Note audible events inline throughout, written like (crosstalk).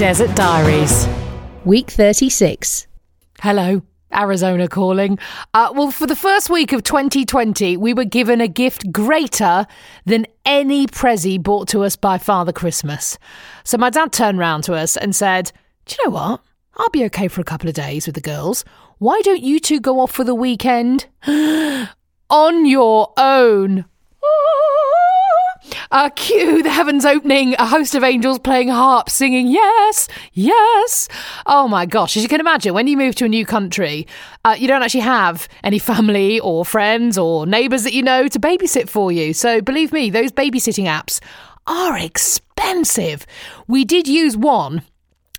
Desert Diaries. Week 36. Hello. Arizona calling. Uh, well, for the first week of 2020, we were given a gift greater than any pressie brought to us by Father Christmas. So my dad turned round to us and said, Do you know what? I'll be okay for a couple of days with the girls. Why don't you two go off for the weekend? (gasps) On your own. Uh, cue the heavens opening, a host of angels playing harp, singing, Yes, yes. Oh my gosh, as you can imagine, when you move to a new country, uh, you don't actually have any family or friends or neighbours that you know to babysit for you. So believe me, those babysitting apps are expensive. We did use one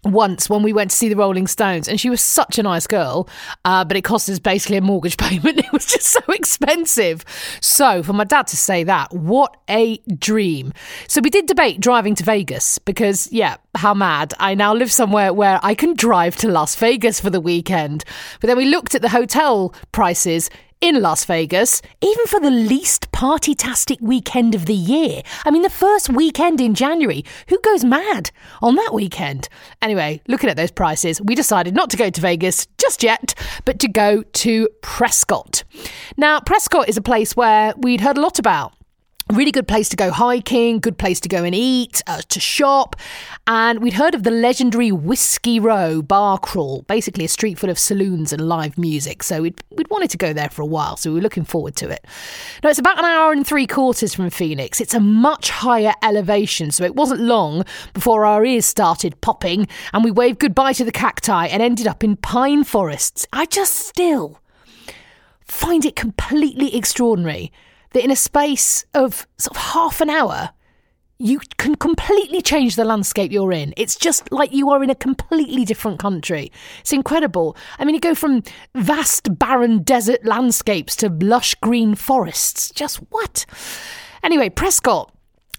once when we went to see the Rolling Stones, and she was such a nice girl, uh, but it cost us basically a mortgage (laughs) payment. It was just so expensive. So, for my dad to say that, what a dream. So, we did debate driving to Vegas because, yeah, how mad. I now live somewhere where I can drive to Las Vegas for the weekend. But then we looked at the hotel prices in Las Vegas, even for the least party-tastic weekend of the year. I mean, the first weekend in January. Who goes mad on that weekend? Anyway, looking at those prices, we decided not to go to Vegas just yet, but to go to Prescott. Now, Prescott is a place where we'd heard a lot about really good place to go hiking, good place to go and eat, uh, to shop. And we'd heard of the legendary Whiskey Row bar crawl, basically a street full of saloons and live music. So we'd, we'd wanted to go there for a while, so we were looking forward to it. Now, it's about an hour and three quarters from Phoenix. It's a much higher elevation, so it wasn't long before our ears started popping and we waved goodbye to the cacti and ended up in pine forests. I just still find it completely extraordinary that in a space of sort of half an hour, you can completely change the landscape you're in. It's just like you are in a completely different country. It's incredible. I mean, you go from vast, barren desert landscapes to lush green forests. Just what? Anyway, Prescott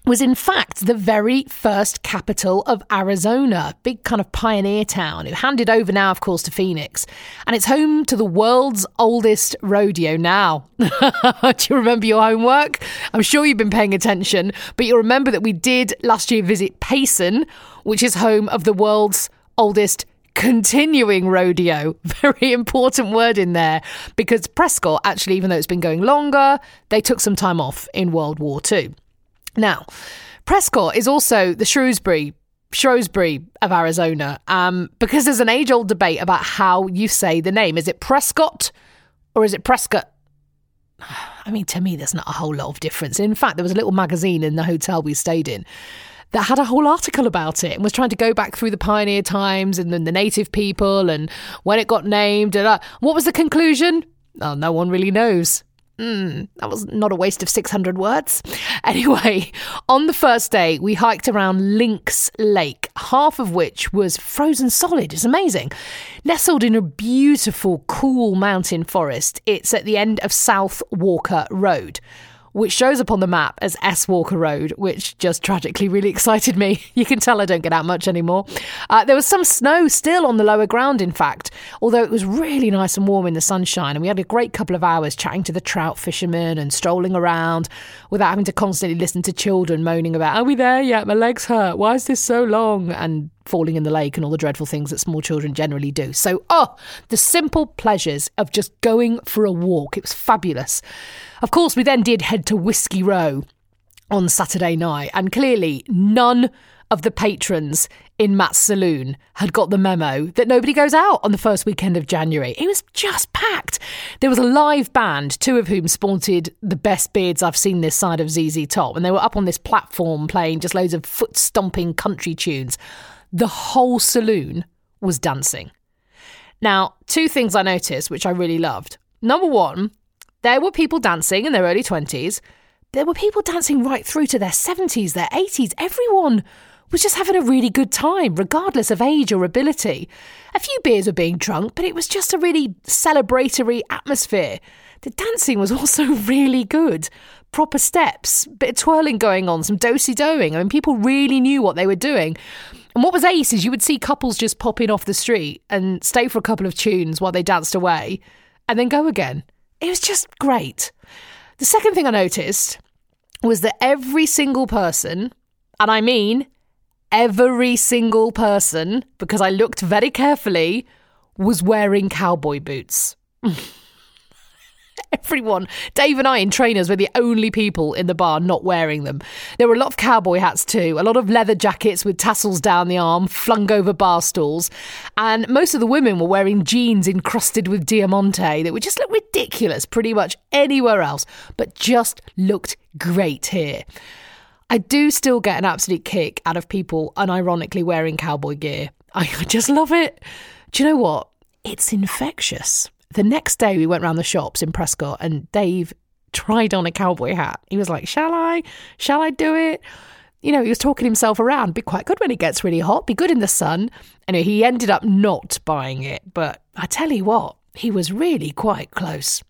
was in fact the very first capital of Arizona, big kind of pioneer town, who handed over now, of course, to Phoenix. And it's home to the world's oldest rodeo now. (laughs) Do you remember your homework? I'm sure you've been paying attention, but you'll remember that we did last year visit Payson, which is home of the world's oldest continuing rodeo. (laughs) Very important word in there because Prescott, actually, even though it's been going longer, they took some time off in World War II. Now, Prescott is also the Shrewsbury Shrewsbury of Arizona, um, because there's an age old debate about how you say the name. Is it Prescott or is it Prescott? (sighs) I mean, to me, there's not a whole lot of difference. In fact, there was a little magazine in the hotel we stayed in that had a whole article about it and was trying to go back through the pioneer times and then the native people and when it got named. And, uh, what was the conclusion? Oh, no one really knows. Mm, that was not a waste of 600 words. (laughs) Anyway, on the first day, we hiked around Lynx Lake, half of which was frozen solid. It's amazing. Nestled in a beautiful, cool mountain forest, it's at the end of South Walker Road which shows up on the map as S Walker Road, which just tragically really excited me. (laughs) You can tell I don't get out much anymore. Uh, there was some snow still on the lower ground, in fact, although it was really nice and warm in the sunshine. And we had a great couple of hours chatting to the trout fishermen and strolling around without having to constantly listen to children moaning about, Are we there yet? My legs hurt. Why is this so long? And falling in the lake and all the dreadful things that small children generally do. So, oh, the simple pleasures of just going for a walk. It was fabulous. Of course, we then did head to Whiskey Row on Saturday night, and clearly none of the patrons in Matt's saloon had got the memo that nobody goes out on the first weekend of January. It was just packed. There was a live band, two of whom sported the best beards I've seen this side of ZZ Top, and they were up on this platform playing just loads of foot stomping country tunes the whole saloon was dancing. Now, two things I noticed which I really loved. Number one, there were people dancing in their early 20s. There were people dancing right through to their 70s, their 80s. Everyone was just having a really good time, regardless of age or ability. A few beers were being drunk, but it was just a really celebratory atmosphere. The dancing was (laughs) also really good. Proper steps, bit of twirling going on, some dosey doing. I mean, people really knew what they were doing. And what was ace is you would see couples just pop in off the street and stay for a couple of tunes while they danced away and then go again. It was just great. The second thing I noticed was that every single person, and I mean every single person, because I looked very carefully, was wearing cowboy boots. (laughs) Everyone, Dave and I in trainers were the only people in the bar not wearing them. There were a lot of cowboy hats too, a lot of leather jackets with tassels down the arm, flung over bar stools, and most of the women were wearing jeans encrusted with diamante that would just look ridiculous pretty much anywhere else, but just looked great here. I do still get an absolute kick out of people unironically wearing cowboy gear. I (laughs) just love it. Do you know what? It's infectious. The next day, we went around the shops in Prescott and Dave tried on a cowboy hat. He was like, Shall I? Shall I do it? You know, he was talking himself around. Be quite good when it gets really hot, be good in the sun. And he ended up not buying it. But I tell you what, he was really quite close.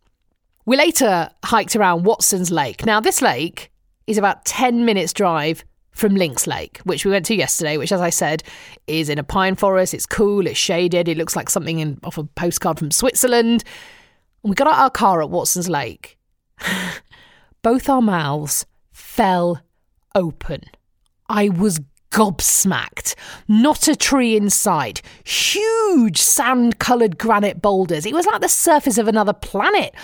We later hiked around Watson's Lake. Now, this lake is about 10 minutes' drive from Lynx Lake, which we went to yesterday, which, as I said, is in a pine forest. It's cool, it's shaded, it looks like something in, off a postcard from Switzerland. We got out our car at Watson's Lake. (sighs) Both our mouths fell open. I was gobsmacked. Not a tree in sight. Huge sand coloured granite boulders. It was like the surface of another planet.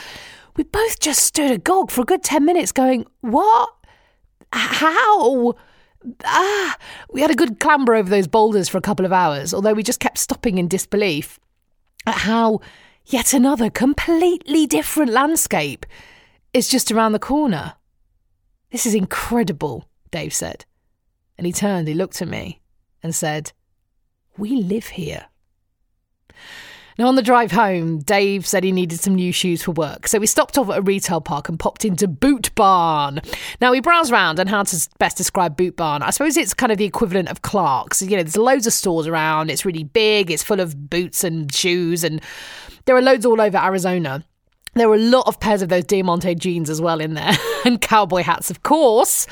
We both just stood agog for a good 10 minutes going, What? How? Ah, we had a good clamber over those boulders for a couple of hours, although we just kept stopping in disbelief at how yet another completely different landscape is just around the corner. This is incredible, Dave said. And he turned, he looked at me and said, We live here. Now, on the drive home, Dave said he needed some new shoes for work, so we stopped off at a retail park and popped into Boot Barn. Now, we browsed around and how to best describe Boot Barn. I suppose it's kind of the equivalent of Clark's. You know, there's loads of stores around, it's really big, it's full of boots and shoes, and there are loads all over Arizona. There were a lot of pairs of those Diamante jeans as well in there, (laughs) and cowboy hats, of course.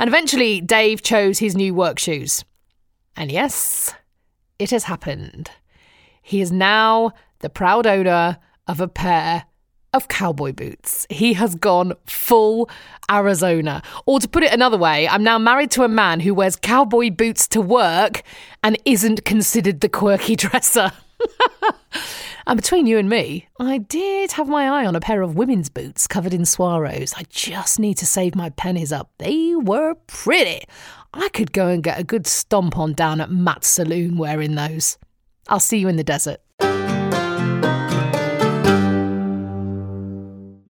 And eventually, Dave chose his new work shoes. And yes, it has happened. He is now the proud owner of a pair of cowboy boots. He has gone full Arizona. Or to put it another way, I'm now married to a man who wears cowboy boots to work and isn't considered the quirky (laughs) dresser. (laughs) and between you and me, I did have my eye on a pair of women's boots covered in Swaros. I just need to save my pennies up. They were pretty. I could go and get a good stomp on down at Matt's saloon wearing those. I'll see you in the desert.